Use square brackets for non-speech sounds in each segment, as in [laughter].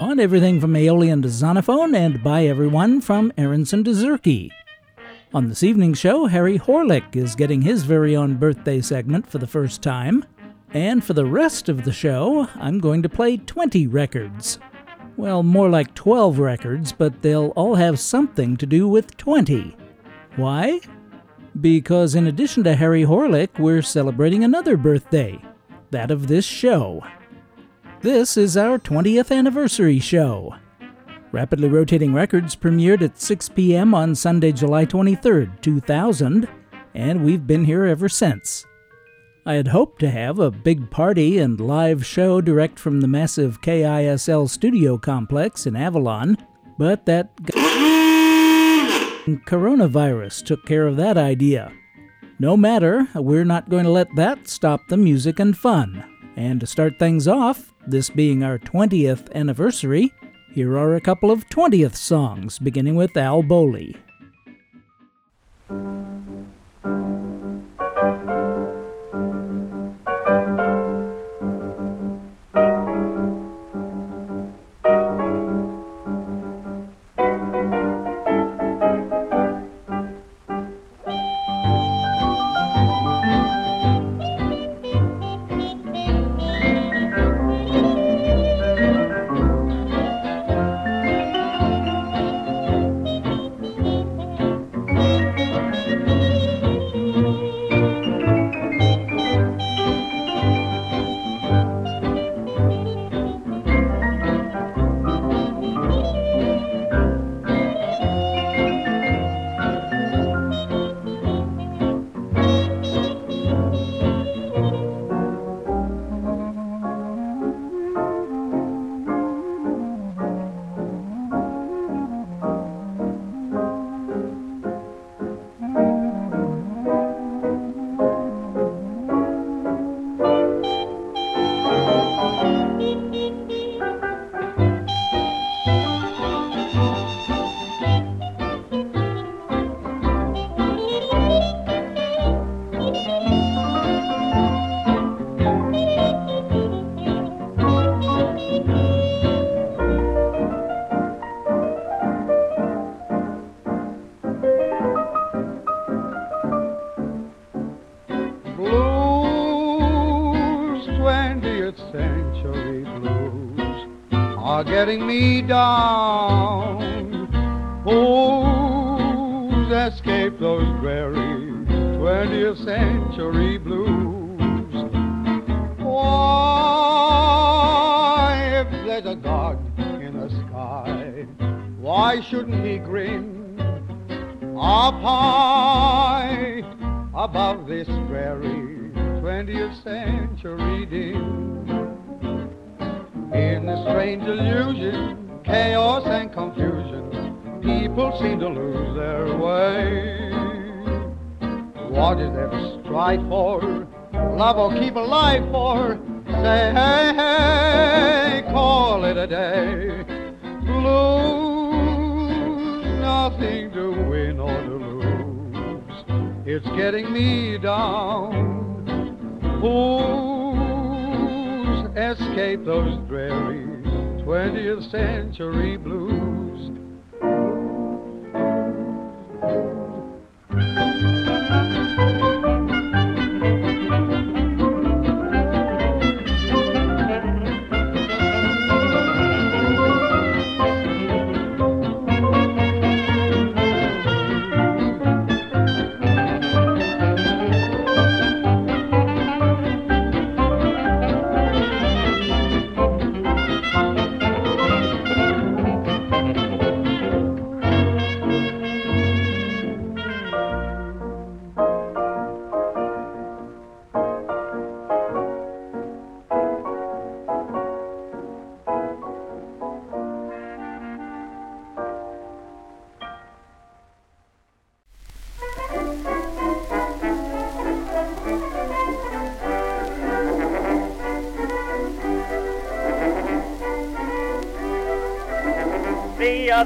on everything from Aeolian to Zonophone and by everyone from Aaronson to Zurke. On this evening's show, Harry Horlick is getting his very own birthday segment for the first time. And for the rest of the show, I'm going to play 20 records. Well, more like 12 records, but they'll all have something to do with 20. Why? Because in addition to Harry Horlick, we're celebrating another birthday that of this show. This is our 20th anniversary show. Rapidly Rotating Records premiered at 6 p.m. on Sunday, July 23, 2000, and we've been here ever since. I had hoped to have a big party and live show direct from the massive KISL studio complex in Avalon, but that coronavirus took care of that idea. No matter, we're not going to let that stop the music and fun. And to start things off, this being our 20th anniversary, here are a couple of 20th songs, beginning with Al Bowlly.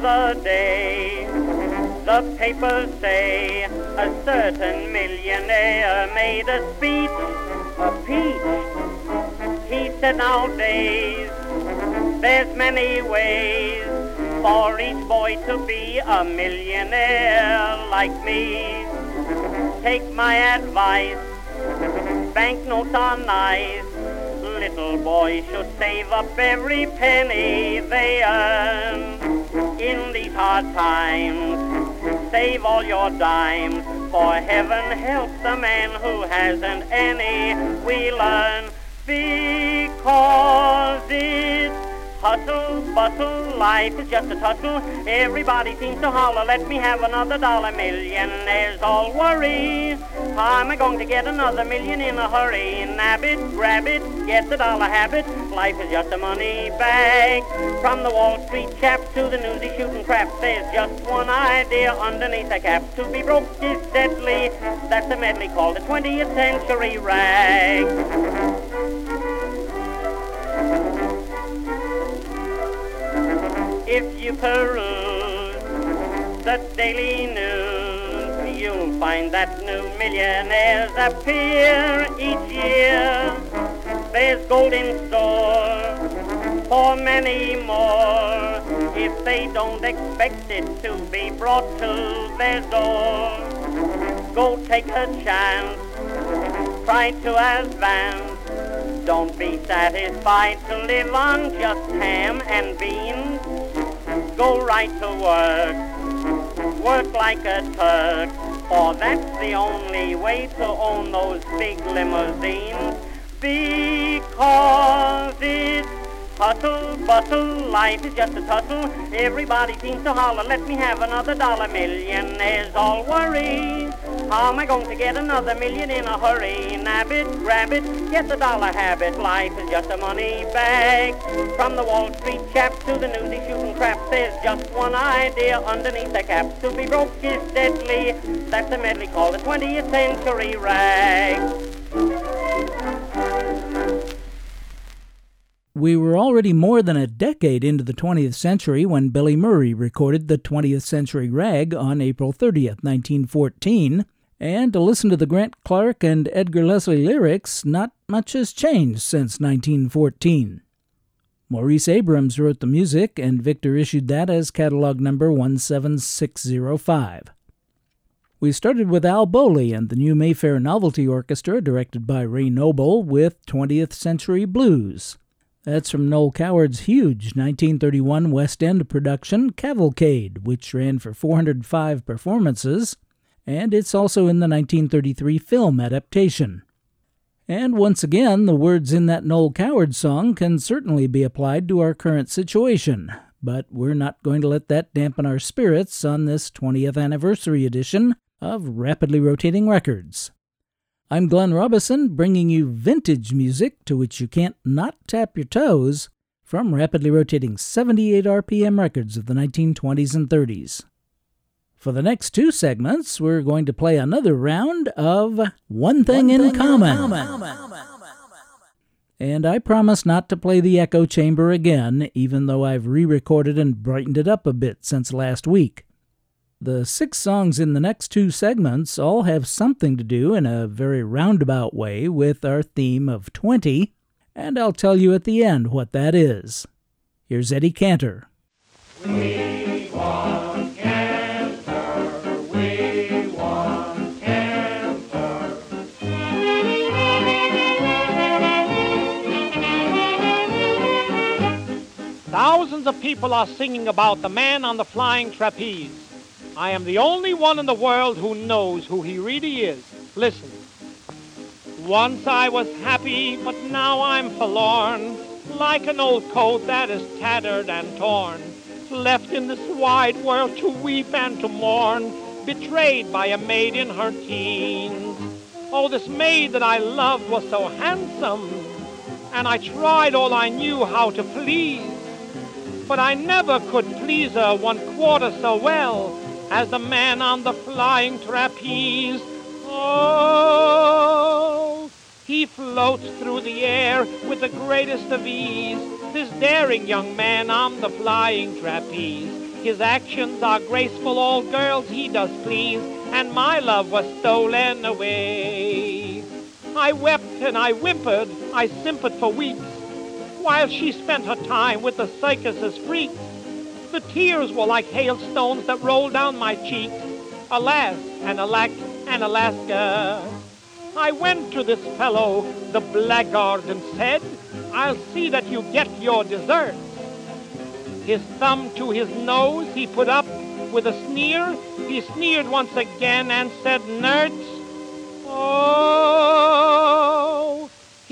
Day, the papers say a certain millionaire made a speech, a peach. He said nowadays there's many ways for each boy to be a millionaire like me. Take my advice, banknotes are nice. Little boys should save up every penny they earn. In these hard times, save all your dimes, for heaven help the man who hasn't any. We learn because it's Hustle, bustle, life is just a tussle. Everybody seems to holler, let me have another dollar. Millionaires all worry. How am I going to get another million in a hurry? Nab it, grab it, get the dollar habit. Life is just a money bag. From the Wall Street chaps to the newsy shooting crap, there's just one idea underneath a cap. To be broke is deadly. That's a medley called the 20th century rag. If you peruse the daily news, you'll find that new millionaires appear each year. There's gold in store for many more if they don't expect it to be brought to their door. Go take a chance, try to advance. Don't be satisfied to live on just ham and beans go right to work, work like a Turk, for that's the only way to own those big limousines, because it's Hustle, bustle, life is just a tussle. Everybody seems to holler, let me have another dollar. Millionaires all worry. How am I going to get another million in a hurry? Nab it, grab it, get the dollar habit. Life is just a money bag. From the Wall Street chaps to the newsy shooting crap, there's just one idea underneath the cap. To be broke is deadly. That's a medley called the 20th century rag. We were already more than a decade into the 20th century when Billy Murray recorded the 20th Century Rag on April 30th, 1914. And to listen to the Grant Clark and Edgar Leslie lyrics, not much has changed since 1914. Maurice Abrams wrote the music, and Victor issued that as catalog number 17605. We started with Al Bowlly and the New Mayfair Novelty Orchestra, directed by Ray Noble, with 20th Century Blues. That's from Noel Coward's huge 1931 West End production, Cavalcade, which ran for 405 performances, and it's also in the 1933 film adaptation. And once again, the words in that Noel Coward song can certainly be applied to our current situation, but we're not going to let that dampen our spirits on this 20th anniversary edition of Rapidly Rotating Records. I'm Glenn Robison, bringing you vintage music to which you can't not tap your toes from rapidly rotating 78 RPM records of the 1920s and 30s. For the next two segments, we're going to play another round of One Thing, One in, thing common. in Common. And I promise not to play the echo chamber again, even though I've re recorded and brightened it up a bit since last week. The six songs in the next two segments all have something to do in a very roundabout way with our theme of 20, and I'll tell you at the end what that is. Here's Eddie Cantor. Thousands of people are singing about the man on the flying trapeze. I am the only one in the world who knows who he really is. Listen. Once I was happy, but now I'm forlorn, like an old coat that is tattered and torn, left in this wide world to weep and to mourn, betrayed by a maid in her teens. Oh, this maid that I loved was so handsome, and I tried all I knew how to please, but I never could please her one quarter so well as the man on the flying trapeze. Oh, he floats through the air with the greatest of ease, this daring young man on the flying trapeze. His actions are graceful, all girls he does please, and my love was stolen away. I wept and I whimpered, I simpered for weeks, while she spent her time with the circus's freaks. The tears were like hailstones that rolled down my cheeks. Alas, and alack, and Alaska. I went to this fellow, the blackguard, and said, I'll see that you get your dessert. His thumb to his nose he put up with a sneer. He sneered once again and said, Nerds. Oh,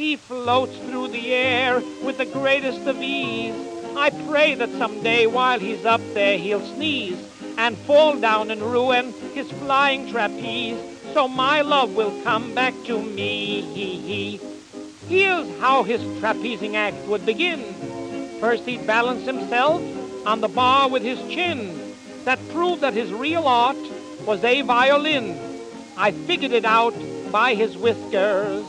he floats through the air with the greatest of ease. I pray that someday while he's up there he'll sneeze and fall down and ruin his flying trapeze. So my love will come back to me. He he. Here's how his trapezing act would begin. First he'd balance himself on the bar with his chin. That proved that his real art was a violin. I figured it out by his whiskers.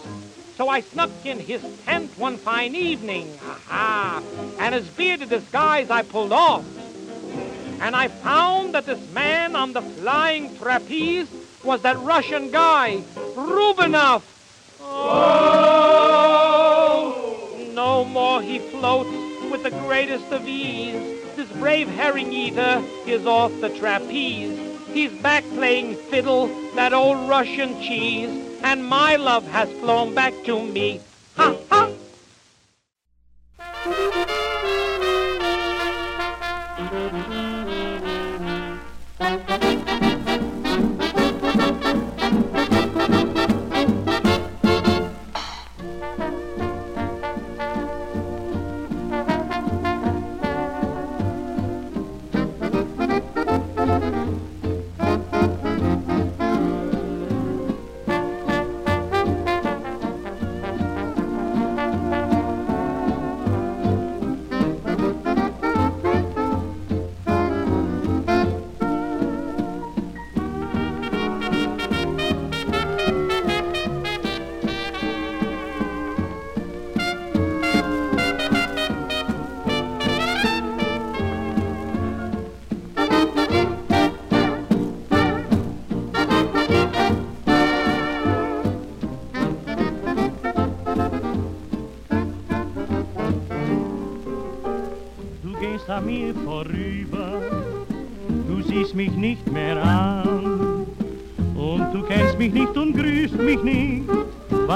So I snuck in his tent one fine evening, aha, and his bearded disguise I pulled off. And I found that this man on the flying trapeze was that Russian guy, Rubinoff. Oh, no more he floats with the greatest of ease. This brave herring eater is off the trapeze. He's back playing fiddle, that old Russian cheese, and my love has flown back to me. Ha ha!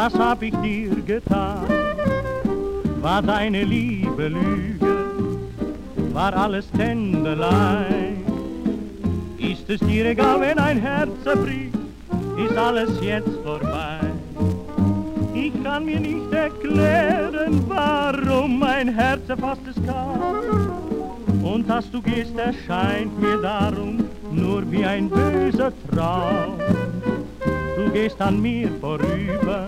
Was hab ich dir getan? War deine Liebe Lüge, war alles Tändelei? Ist es dir egal, wenn ein Herz zerbricht, ist alles jetzt vorbei? Ich kann mir nicht erklären, warum mein Herz erfasst es kaum. Und dass du gehst, erscheint mir darum nur wie ein böser Traum. Du gehst an mir vorüber,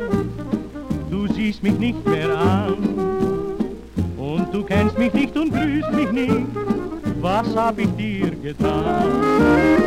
siehst mich nicht mehr an. Und du kennst mich nicht und grüßt mich nicht, was hab ich dir getan?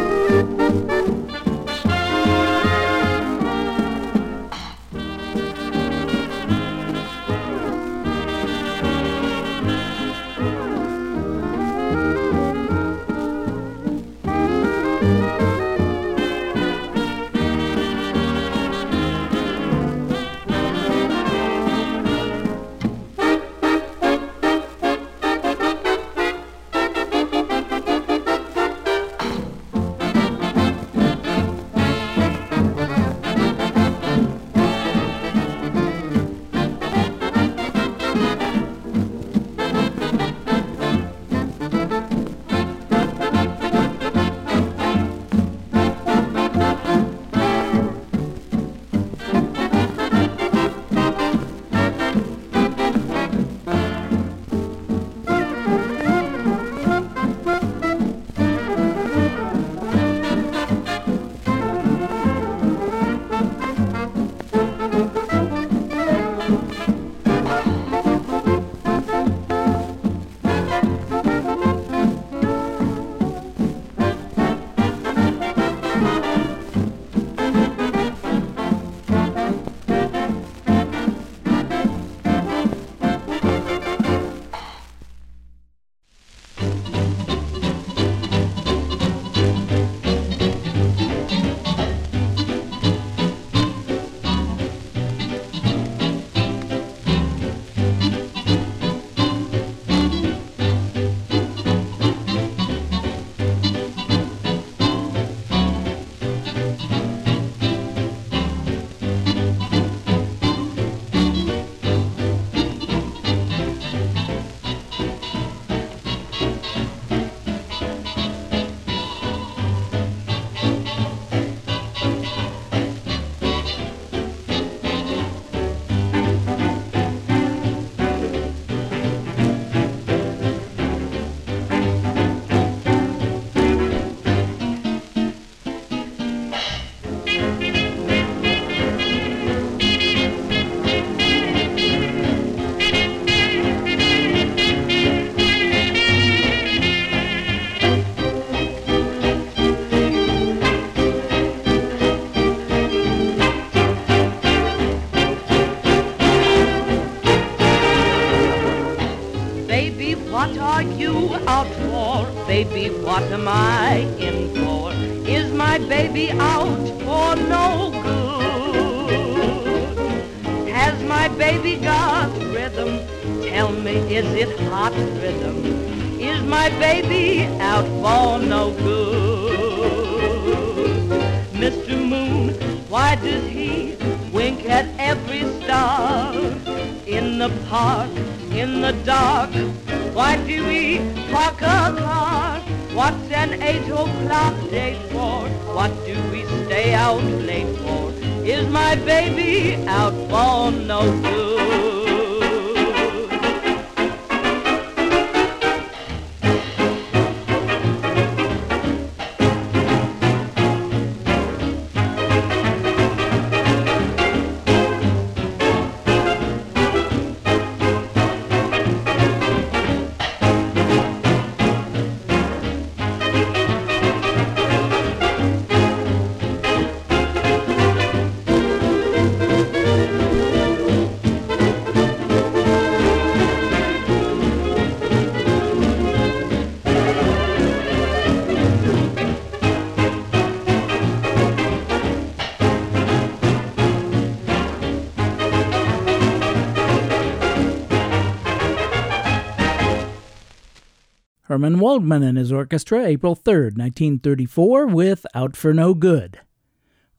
Herman Waldman and his orchestra, April 3, 1934, with Out for No Good.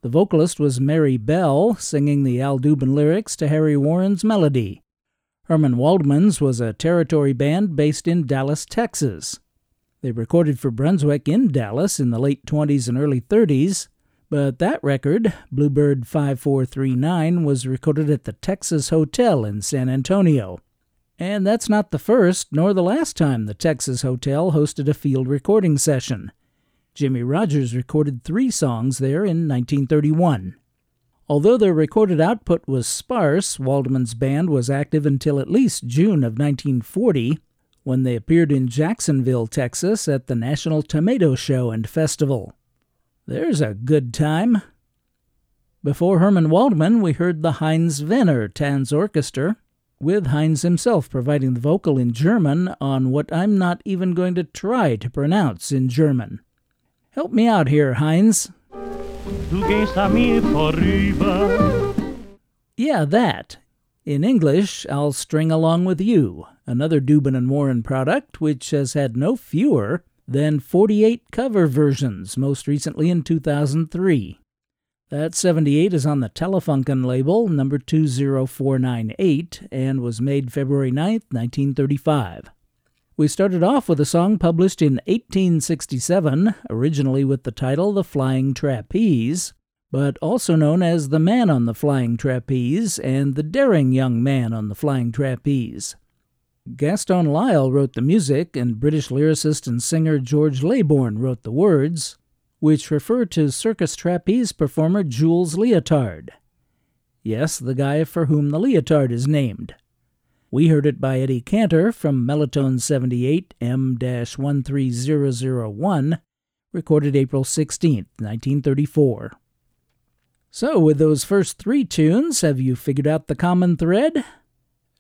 The vocalist was Mary Bell, singing the Al Dubin lyrics to Harry Warren's melody. Herman Waldman's was a territory band based in Dallas, Texas. They recorded for Brunswick in Dallas in the late 20s and early 30s, but that record, Bluebird 5439, was recorded at the Texas Hotel in San Antonio. And that's not the first nor the last time the Texas Hotel hosted a field recording session. Jimmie Rodgers recorded three songs there in 1931. Although their recorded output was sparse, Waldman's band was active until at least June of 1940, when they appeared in Jacksonville, Texas at the National Tomato Show and Festival. There's a good time. Before Herman Waldman, we heard the Heinz Wehner Tanzorchester with Heinz himself providing the vocal in German on what I'm not even going to try to pronounce in German. Help me out here, Heinz. Du gehst an mir vorüber. Yeah, that. In English, I'll string along with you, another Dubin and Warren product which has had no fewer than 48 cover versions, most recently in 2003. That 78 is on the Telefunken label, number 20498, and was made February 9, 1935. We started off with a song published in 1867, originally with the title The Flying Trapeze, but also known as The Man on the Flying Trapeze and The Daring Young Man on the Flying Trapeze. Gaston Lyle wrote the music, and British lyricist and singer George Leybourne wrote the words, which refer to circus trapeze performer Jules Leotard. Yes, the guy for whom the leotard is named. We heard it by Eddie Cantor from Melotone 78 M 13001, recorded April 16, 1934. So, with those first three tunes, have you figured out the common thread?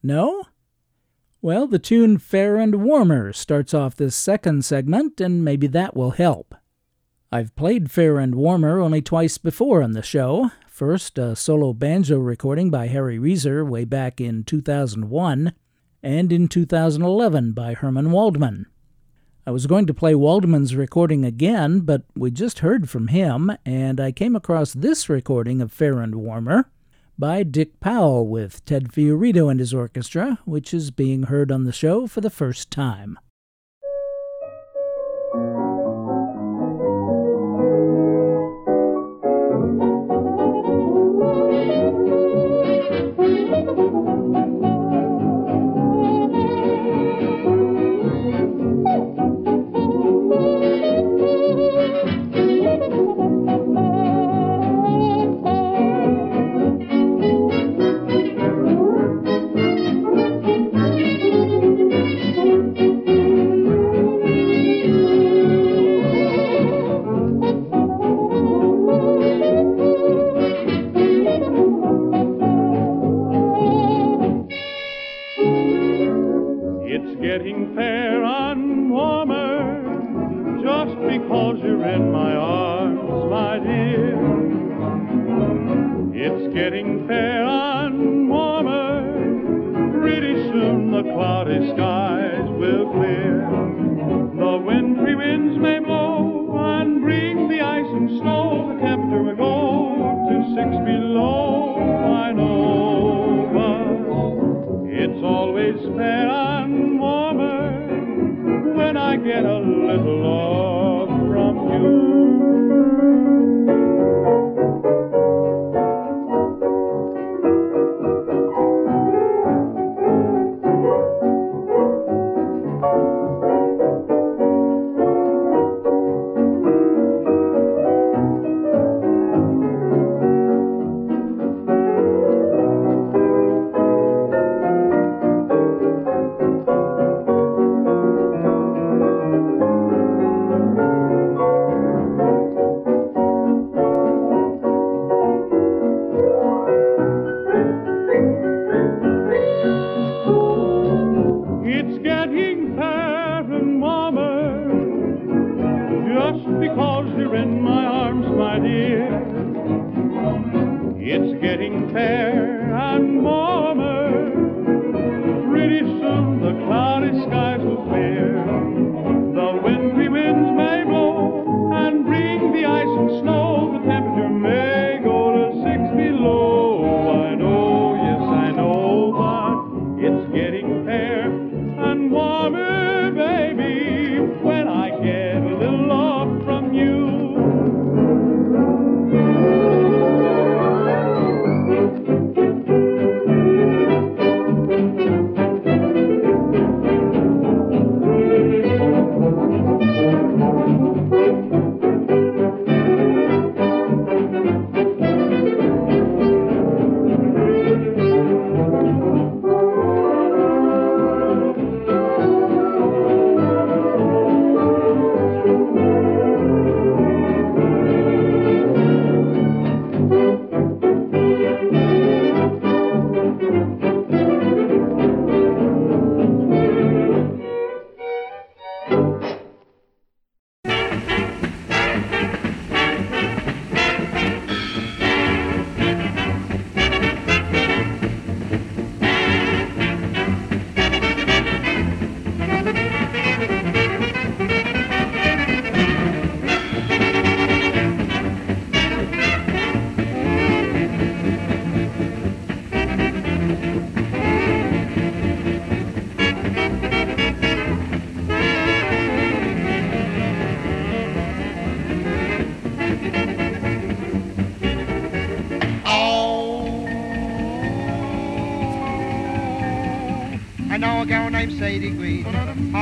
No? Well, the tune Fair and Warmer starts off this second segment, and maybe that will help. I've played Fair and Warmer only twice before on the show. First, a solo banjo recording by Harry Reser way back in 2001, and in 2011 by Herman Waldman. I was going to play Waldman's recording again, but we just heard from him, and I came across this recording of Fair and Warmer by Dick Powell with Ted Fiorito and his orchestra, which is being heard on the show for the first time. Getting fair and warmer just because you're in my arms, my dear. It's getting fair and warmer. Pretty soon the cloudy skies will clear. The wintry winds may blow and bring the ice and snow. The temperature will go to six below. I know, but it's always fair get a little love from you.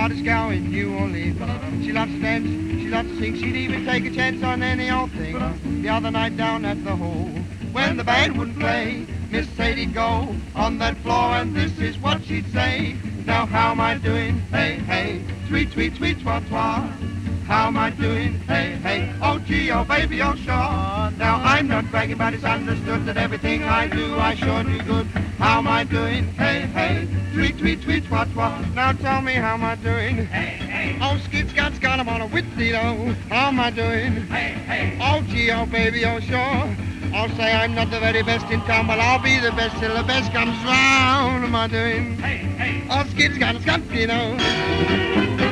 Hardest gal in New Orleans. She loves to dance, she loves to sing, she'd even take a chance on any old thing. The other night down at the hole, when the band wouldn't play, Miss Sadie'd go on that floor and this is what she'd say. Now how am I doing? Hey, hey, tweet, tweet, tweet, twa, twa. How am I doing? Hey, hey, oh gee, oh baby, oh sure. Now I'm not bragging, but it's understood that everything I do, I sure do good. How am I doing? Hey, hey, tweet, tweet, tweet, twa, twa. Now tell me how am I doing? Hey, hey. Oh, skid, scott, scott, I'm on a whitley, though. How am I doing? Hey, hey. Oh gee, oh baby, oh sure. I'll say I'm not the very best in town, but I'll be the best till the best comes round. How am I doing? Hey, hey. Oh, skid, scott, scott, you know.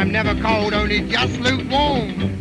I'm never cold, only just lukewarm.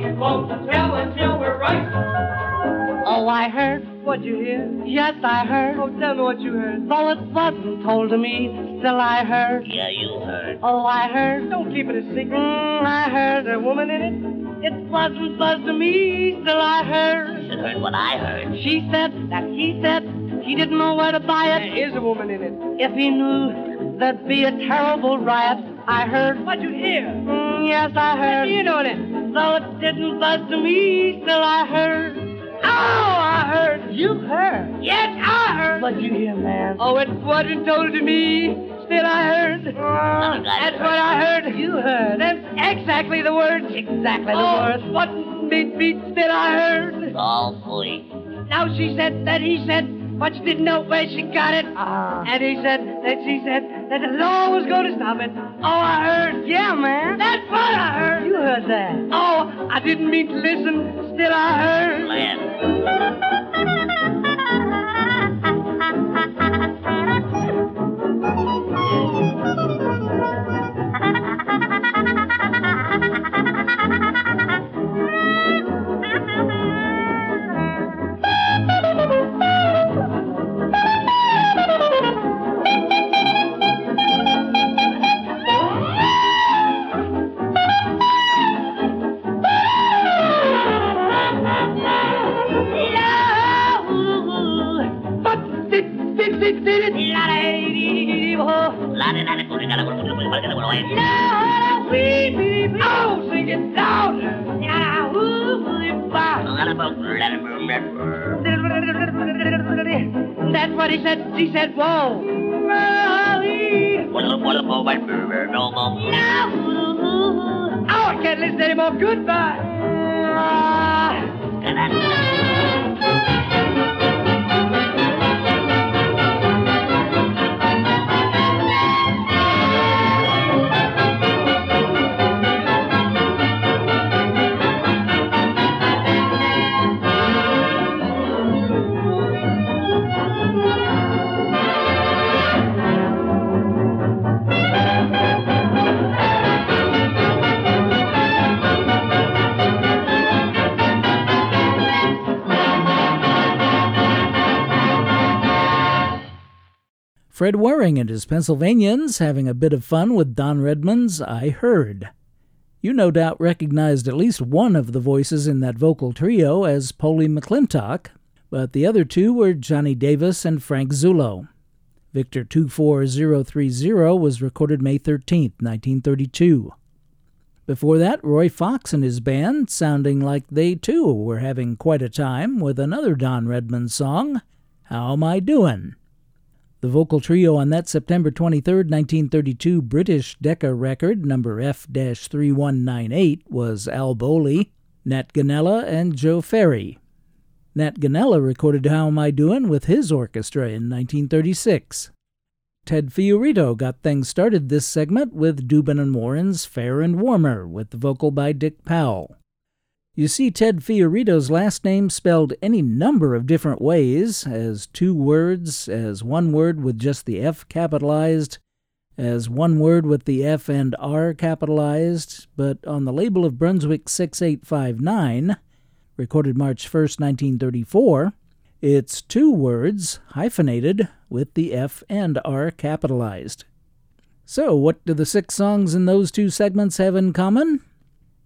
Word. Won't tell until we're right. Oh, I heard. What'd you hear? Yes, I heard. Oh, tell me what you heard. Though it wasn't told to me, still I heard. Yeah, you heard. Oh, I heard. Don't keep it a secret. Mm, I heard. There's a woman in it? It wasn't buzzed to me, still I heard. You heard what I heard. She said that he said he didn't know where to buy it. There is a woman in it. If he knew there'd be a terrible riot, I heard. What'd you hear? Mm, yes, I heard. What do You know it. Though it didn't buzz to me, still I heard. Oh, I heard. You heard. Yes, I heard. What'd you hear, man? Oh, it wasn't told to me. Still I heard. Another guy That's what I heard. You heard. That's exactly the words. Exactly the oh, words. What beat beat still I heard. It's all free. Now she said that he said, but she didn't know where she got it. Ah. And he said that she said that the law was going to stop it. Oh, I heard. Yeah, man. That's what I heard. You heard that. Oh, I didn't mean to listen. Still I heard. Land. [laughs] Oh, sing it. That's what he said. She said, whoa. Molly. Puri, puri, puri, puri, no. Oh, I can't listen anymore. Goodbye. Fred Waring and his Pennsylvanians having a bit of fun with Don Redman's I Heard. You no doubt recognized at least one of the voices in that vocal trio as Poley McClintock, but the other two were Johnny Davis and Frank Zullo. Victor 24030 was recorded May 13, 1932. Before that, Roy Fox and his band, sounding like they too were having quite a time with another Don Redman song, How Am I Doin'? The vocal trio on that September 23, 1932 British Decca record, number F 3198, was Al Bowlly, Nat Gonella, and Joe Ferrie. Nat Gonella recorded How Am I Doin' with his orchestra in 1936. Ted Fiorito got things started this segment with Dubin and Warren's Fair and Warmer, with the vocal by Dick Powell. You see Ted Fiorito's last name spelled any number of different ways, as two words, as one word with just the F capitalized, as one word with the F and R capitalized, but on the label of Brunswick 6859, recorded March 1st, 1934, it's two words hyphenated with the F and R capitalized. So, what do the six songs in those two segments have in common?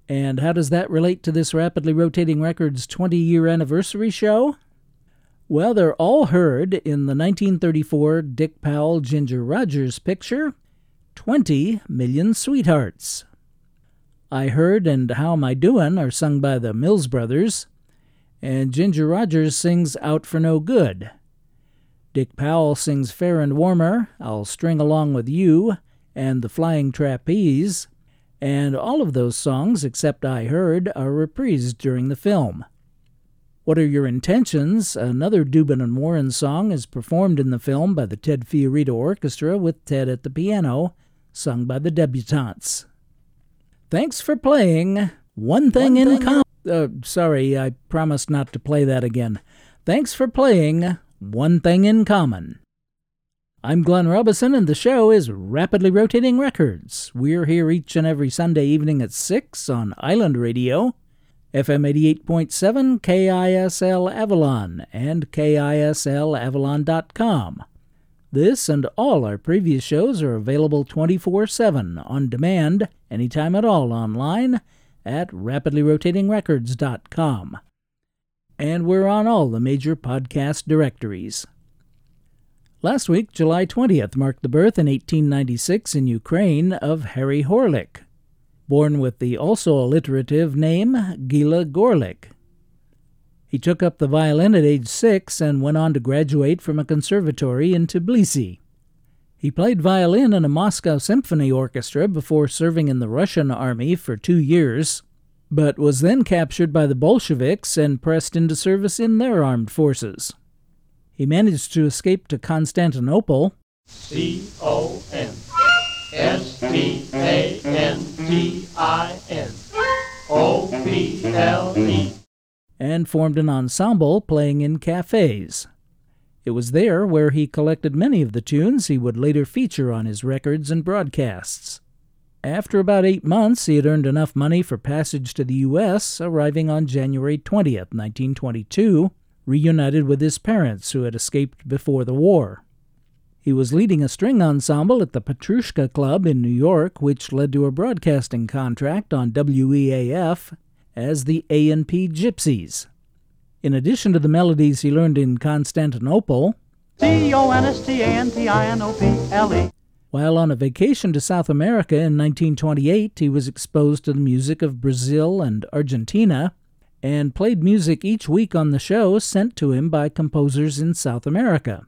And how does that relate to this Rapidly Rotating Records 20 year anniversary show? Well, they're all heard in the 1934 Dick Powell Ginger Rogers picture, 20 Million Sweethearts. I Heard and How Am I Doin' are sung by the Mills Brothers, and Ginger Rogers sings Out for No Good. Dick Powell sings Fair and Warmer, I'll String Along with You, and The Flying Trapeze, and all of those songs, except I Heard, are reprised during the film. What Are Your Intentions? Another Dubin and Warren song is performed in the film by the Ted Fiorito Orchestra with Ted at the piano, sung by the debutantes. Thanks for playing One Thing One in Thing Common. Uh, sorry, I promised not to play that again. Thanks for playing One Thing in Common. I'm Glenn Robison, and the show is Rapidly Rotating Records. We're here each and every Sunday evening at 6 on Island Radio, FM 88.7 KISL Avalon, and KISLAvalon.com. This and all our previous shows are available 24 7 on demand, anytime at all online at rapidlyrotatingrecords.com. And we're on all the major podcast directories. Last week, July 20th, marked the birth in 1896 in Ukraine of Harry Horlick, born with the also alliterative name Gila Gorlick. He took up the violin at age six and went on to graduate from a conservatory in Tbilisi. He played violin in a Moscow symphony orchestra before serving in the Russian army for two years, but was then captured by the Bolsheviks and pressed into service in their armed forces. He managed to escape to Constantinople. C O N S T A N T I N O P L E and formed an ensemble playing in cafes. It was there where he collected many of the tunes he would later feature on his records and broadcasts. After about eight months, he had earned enough money for passage to the U.S., arriving on January 20th, 1922, reunited with his parents who had escaped before the war. He was leading a string ensemble at the Petrushka Club in New York, which led to a broadcasting contract on WEAF as the A&P Gypsies. In addition to the melodies he learned in Constantinople, C-O-N-S-T-A-N-T-I-N-O-P-L-E while on a vacation to South America in 1928, he was exposed to the music of Brazil and Argentina and played music each week on the show sent to him by composers in South America.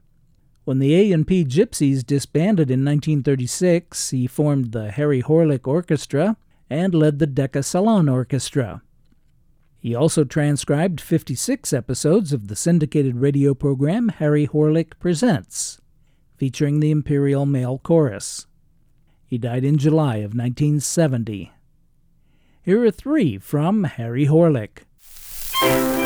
When the A&P Gypsies disbanded in 1936, he formed the Harry Horlick Orchestra and led the Decca Salon Orchestra. He also transcribed 56 episodes of the syndicated radio program Harry Horlick Presents, featuring the Imperial Male Chorus. He died in July of 1970. Here are three from Harry Horlick. Thank you.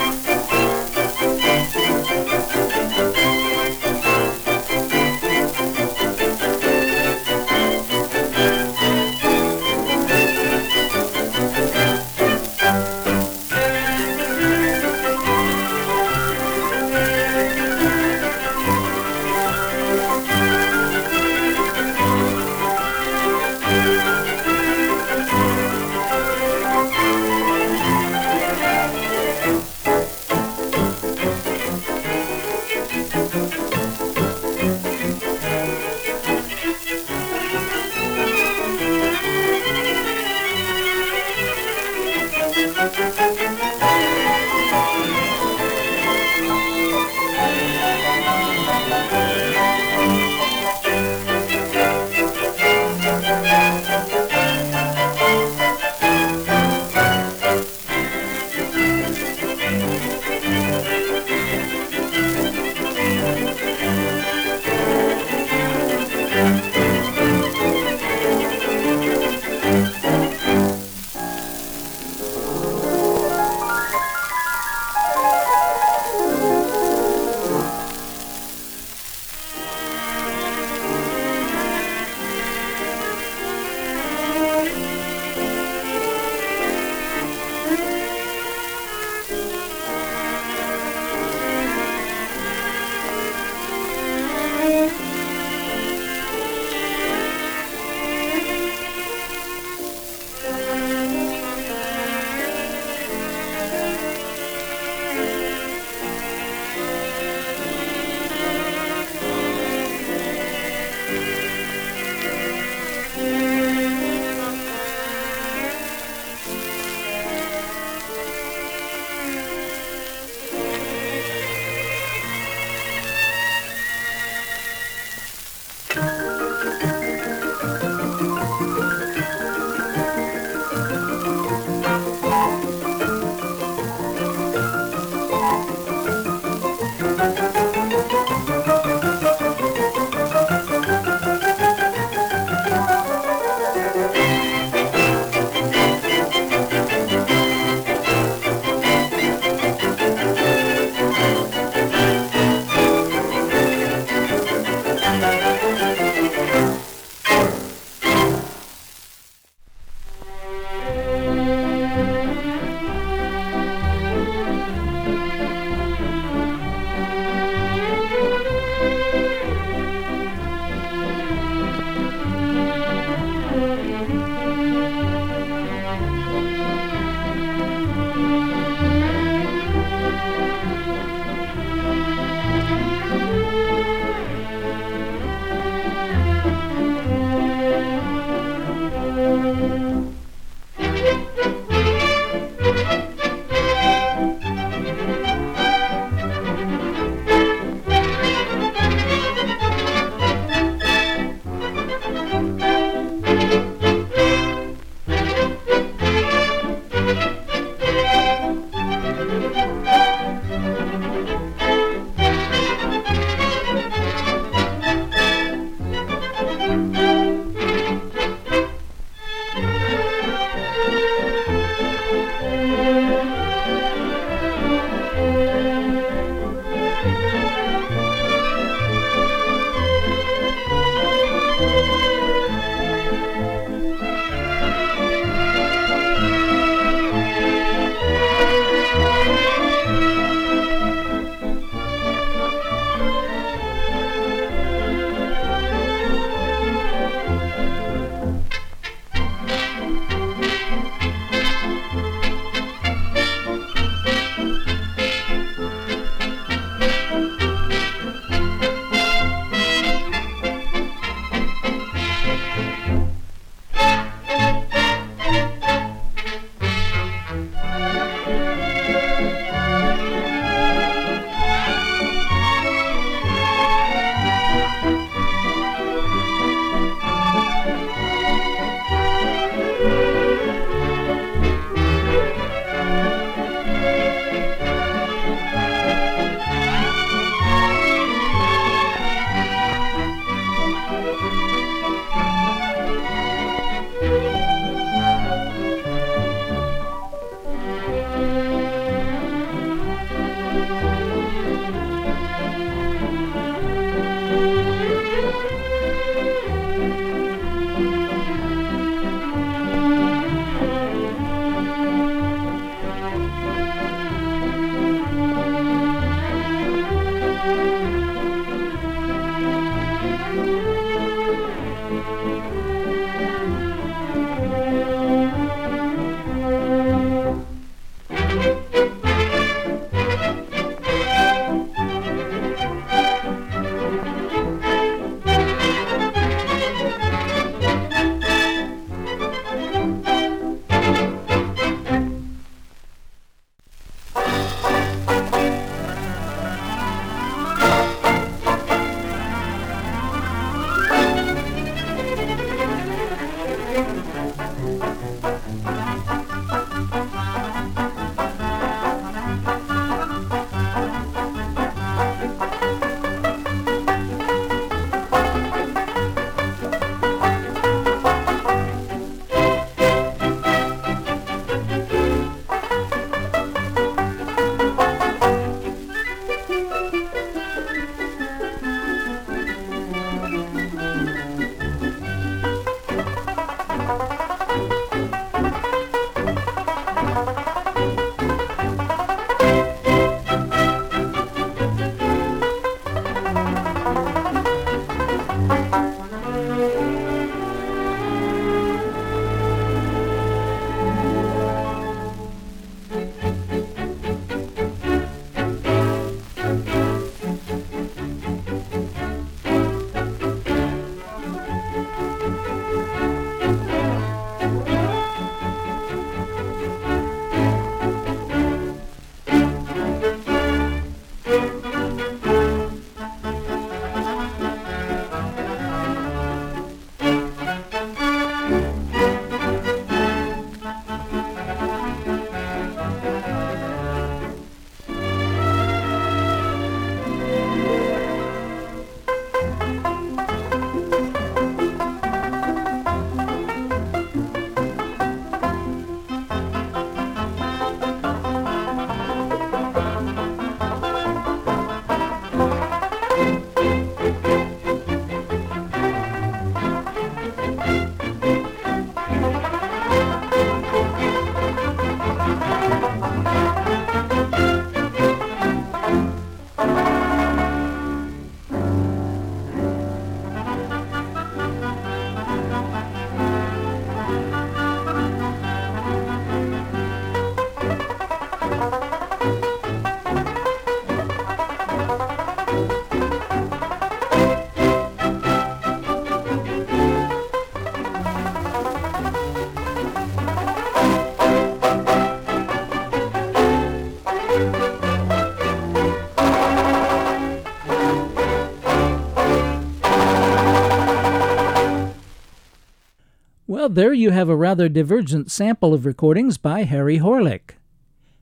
There you have a rather divergent sample of recordings by Harry Horlick.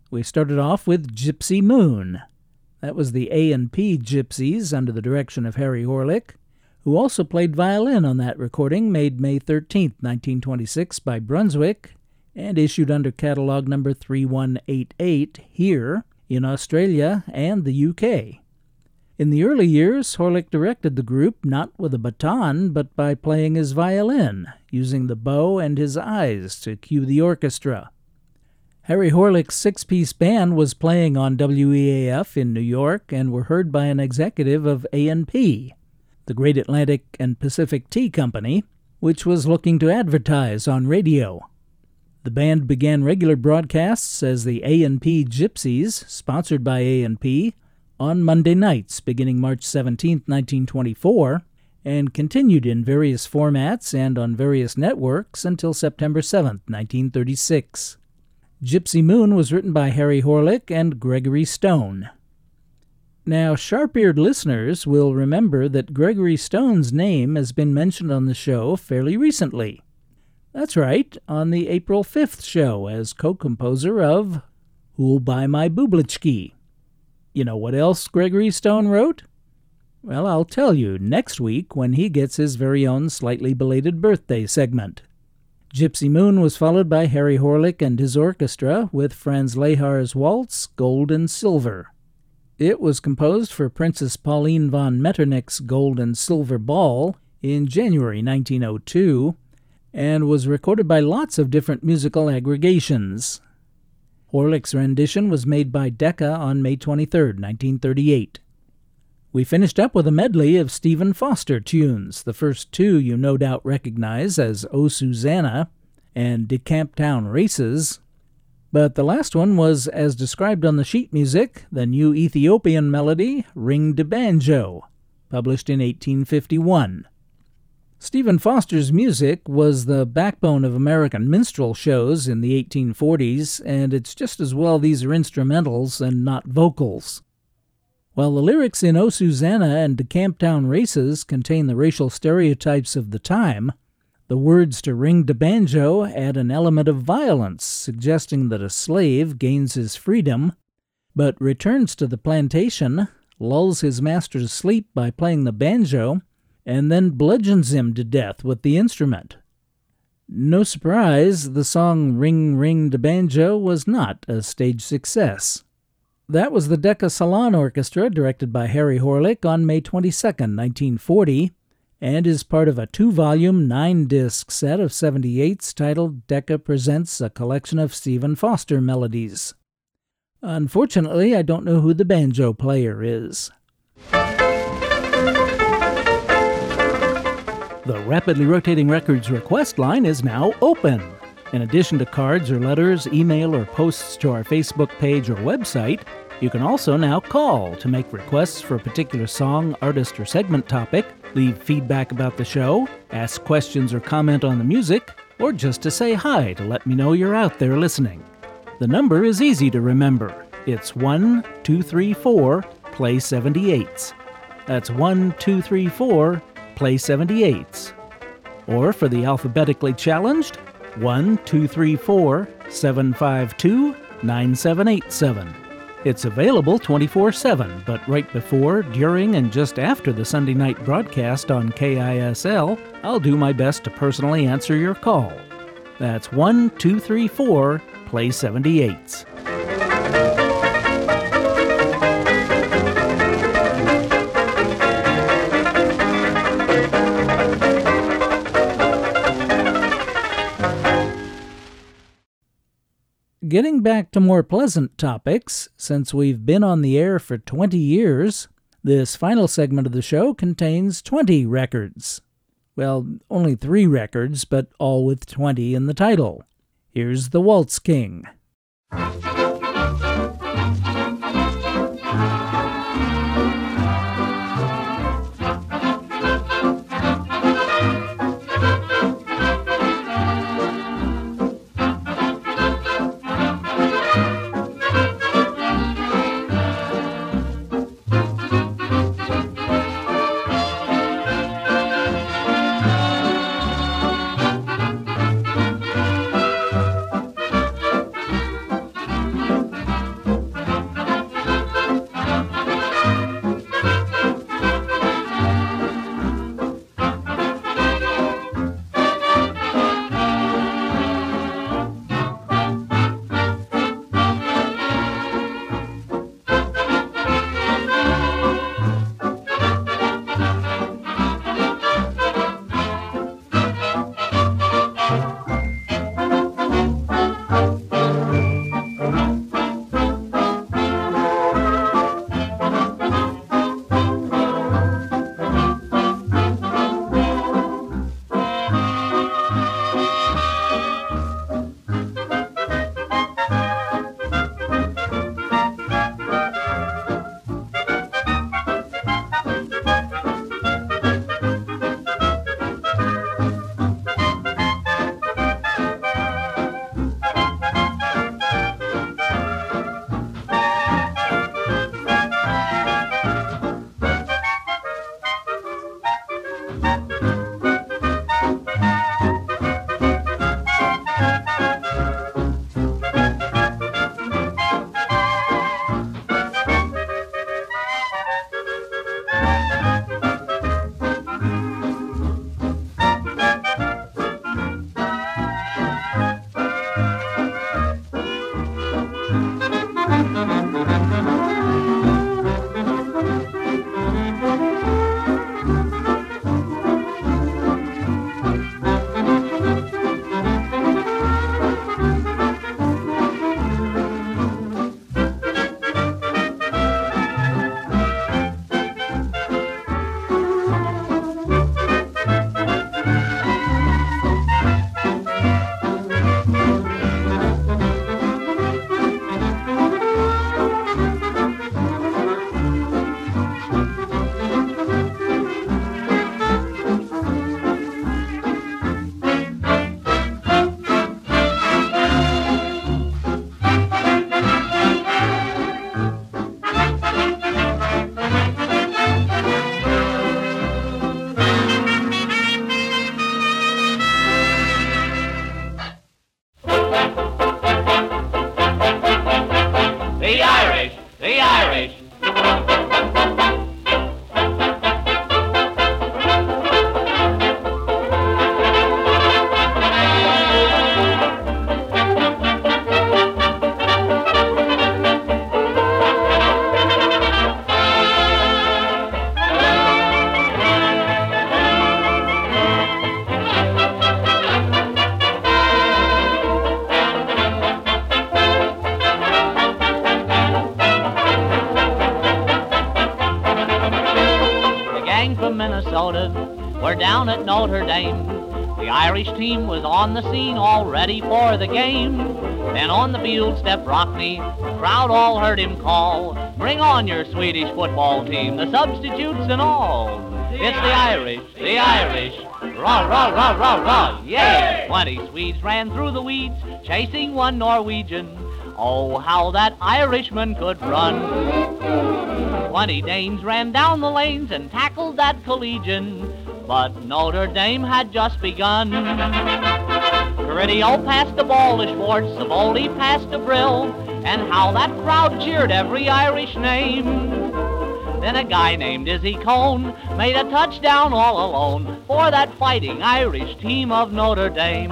We started off with Gypsy Moon. That was the A&P Gypsies under the direction of Harry Horlick, who also played violin on that recording made May 13, 1926 by Brunswick and issued under catalog number 3188 here in Australia and the UK. In the early years, Horlick directed the group not with a baton, but by playing his violin, using the bow and his eyes to cue the orchestra. Harry Horlick's six piece band was playing on WEAF in New York and were heard by an executive of A&P, the Great Atlantic and Pacific Tea Company, which was looking to advertise on radio. The band began regular broadcasts as the A&P Gypsies, sponsored by A&P, on Monday nights beginning March 17, 1924, and continued in various formats and on various networks until September 7, 1936. Gypsy Moon was written by Harry Horlick and Gregory Stone. Now, sharp eared listeners will remember that Gregory Stone's name has been mentioned on the show fairly recently. That's right, on the April 5th show as co composer of Who'll Buy My Bublitschki. You know what else Gregory Stone wrote? Well, I'll tell you next week when he gets his very own slightly belated birthday segment. Gypsy Moon was followed by Harry Horlick and his orchestra with Franz Lehar's waltz, Gold and Silver. It was composed for Princess Pauline von Metternich's Gold and Silver Ball in January 1902 and was recorded by lots of different musical aggregations. Horlick's rendition was made by Decca on May 23, 1938. We finished up with a medley of Stephen Foster tunes, the first two you no doubt recognize as O Susanna and De Town Races, but the last one was, as described on the sheet music, the new Ethiopian melody, Ring de Banjo, published in 1851. Stephen Foster's music was the backbone of American minstrel shows in the 1840s, and it's just as well these are instrumentals and not vocals. While the lyrics in O Susanna and De Camptown Races contain the racial stereotypes of the time, the words to Ring de Banjo add an element of violence, suggesting that a slave gains his freedom, but returns to the plantation, lulls his master to sleep by playing the banjo, and then bludgeons him to death with the instrument. No surprise, the song Ring Ring de Banjo was not a stage success. That was the Decca Salon Orchestra, directed by Harry Horlick, on May 22, 1940, and is part of a two volume, nine disc set of 78s titled Decca Presents a Collection of Stephen Foster Melodies. Unfortunately, I don't know who the banjo player is. The rapidly rotating records request line is now open. In addition to cards or letters, email, or posts to our Facebook page or website, you can also now call to make requests for a particular song, artist, or segment topic, leave feedback about the show, ask questions or comment on the music, or just to say hi to let me know you're out there listening. The number is easy to remember. It's 1 234 play 78s. That's 1 234 play 78s. Or for the alphabetically challenged, 1 234 752 9787. It's available 24 7, but right before, during, and just after the Sunday night broadcast on KISL, I'll do my best to personally answer your call. That's 1 234 Play 78s. Getting back to more pleasant topics, since we've been on the air for 20 years, this final segment of the show contains 20 records. Well, only three records, but all with 20 in the title. Here's The Waltz King. Rockne. The crowd all heard him call, Bring on your Swedish football team, the substitutes and all. It's the Irish, the Irish. Rah, rah, rah, rah, rah, yay! Twenty Swedes ran through the weeds, chasing one Norwegian. Oh, how that Irishman could run. Twenty Danes ran down the lanes and tackled that collegian. But Notre Dame had just begun. Carideo passed the ball to Schwartz, Savoldi passed to Brill, and how that crowd cheered every Irish name. Then a guy named Izzy Cone made a touchdown all alone for that fighting Irish team of Notre Dame.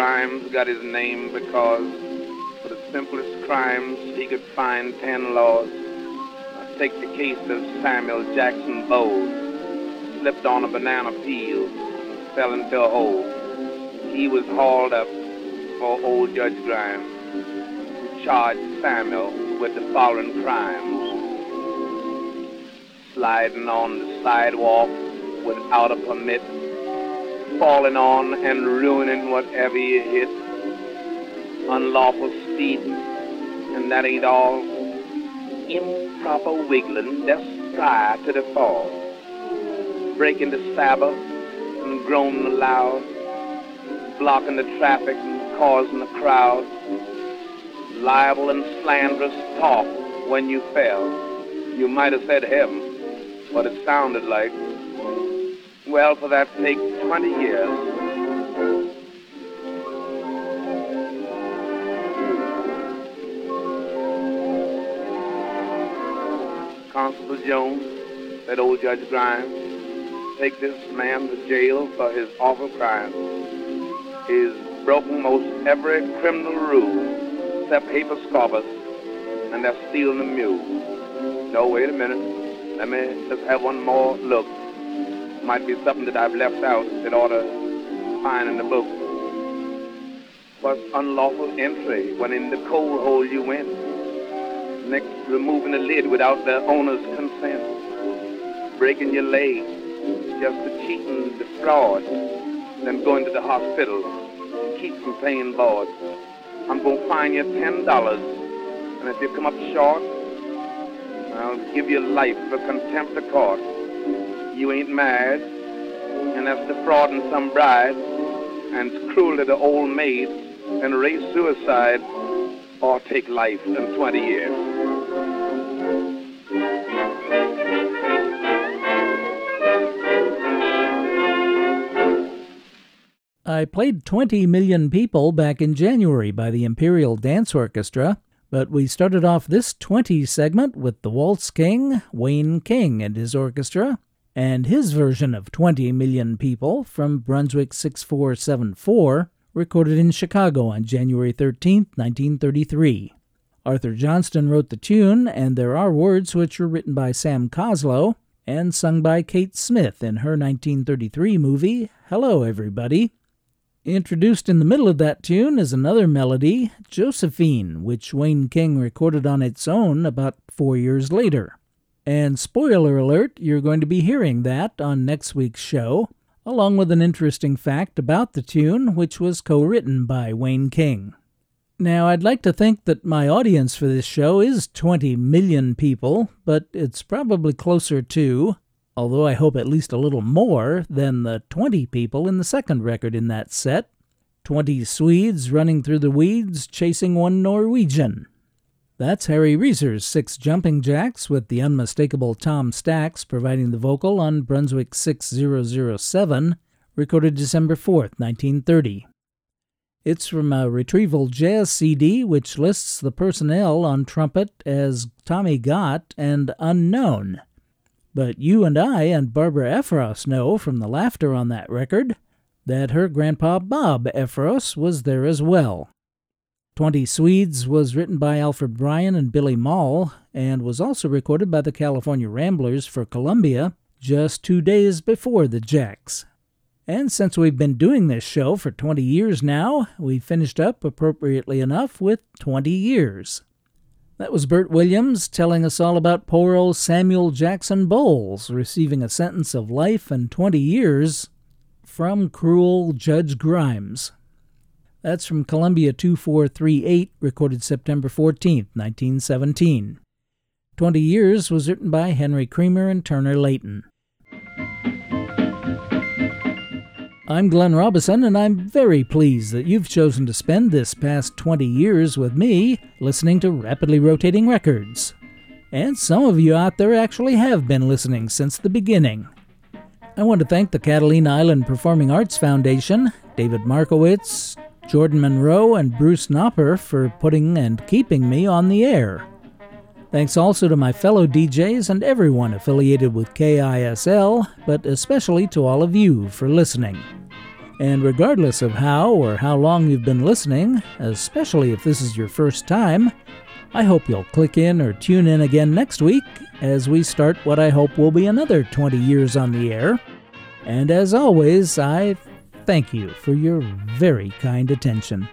Grimes got his name because for the simplest crimes he could find ten laws. Now take the case of Samuel Jackson Bowles. Slipped on a banana peel and fell into a hole. He was hauled up for old Judge Grimes, who charged Samuel with the following crimes. Sliding on the sidewalk without a permit, falling on and ruining whatever you hit. Unlawful speeding, and that ain't all. Improper wiggling just prior to the fall. Breaking the Sabbath and groaning aloud. Blocking the traffic and causing a crowd. Liable and slanderous talk when you fell. You might have said heaven, but it sounded like well, for that take 20 years. Constable Jones said old Judge Grimes, take this man to jail for his awful crimes. He's broken most every criminal rule except habeas corpus, and they're stealing the mule. No, wait a minute. Let me just have one more look might be something that I've left out that ought to find in the book. Was unlawful entry when in the coal hole you went. Next, removing the lid without the owner's consent. Breaking your leg just to cheat and defraud. Then going to the hospital to keep from paying board. I'm going to fine you ten dollars. And if you come up short, I'll give you life for contempt of court you ain't married, and that's defrauding some bride, and it's cruel to the old maid, and raise suicide, or take life in 20 years. I played 20 Million People back in January by the Imperial Dance Orchestra, but we started off this 20 segment with the Waltz King, Wayne King, and his orchestra. And his version of 20 Million People from Brunswick 6474, recorded in Chicago on January 13, 1933. Arthur Johnston wrote the tune, and there are words which were written by Sam Coslow and sung by Kate Smith in her 1933 movie, Hello Everybody. Introduced in the middle of that tune is another melody, Josephine, which Wayne King recorded on its own about four years later. And spoiler alert, you're going to be hearing that on next week's show, along with an interesting fact about the tune, which was co written by Wayne King. Now, I'd like to think that my audience for this show is 20 million people, but it's probably closer to, although I hope at least a little more, than the 20 people in the second record in that set 20 Swedes running through the weeds chasing one Norwegian. That's Harry Reser's Six Jumping Jacks with the unmistakable Tom Stacks providing the vocal on Brunswick 6007, recorded December 4th, 1930. It's from a Retrieval Jazz CD which lists the personnel on trumpet as Tommy Gott and Unknown. But you and I and Barbara Effros know from the laughter on that record that her grandpa Bob Effros was there as well. Twenty Swedes was written by Alfred Bryan and Billy Maul, and was also recorded by the California Ramblers for Columbia just two days before the Jacks. And since we've been doing this show for 20 years now, we finished up, appropriately enough, with 20 years. That was Bert Williams telling us all about poor old Samuel Jackson Bowles receiving a sentence of life and 20 years from cruel Judge Grimes. That's from Columbia 2438, recorded September 14, 1917. Twenty Years was written by Henry Creamer and Turner Layton. I'm Glenn Robison, and I'm very pleased that you've chosen to spend this past 20 years with me listening to Rapidly Rotating Records. And some of you out there actually have been listening since the beginning. I want to thank the Catalina Island Performing Arts Foundation, David Markowitz, Jordan Monroe, and Bruce Knopper for putting and keeping me on the air. Thanks also to my fellow DJs and everyone affiliated with KISL, but especially to all of you for listening. And regardless of how or how long you've been listening, especially if this is your first time, I hope you'll click in or tune in again next week as we start what I hope will be another 20 years on the air. And as always, I thank you for your very kind attention.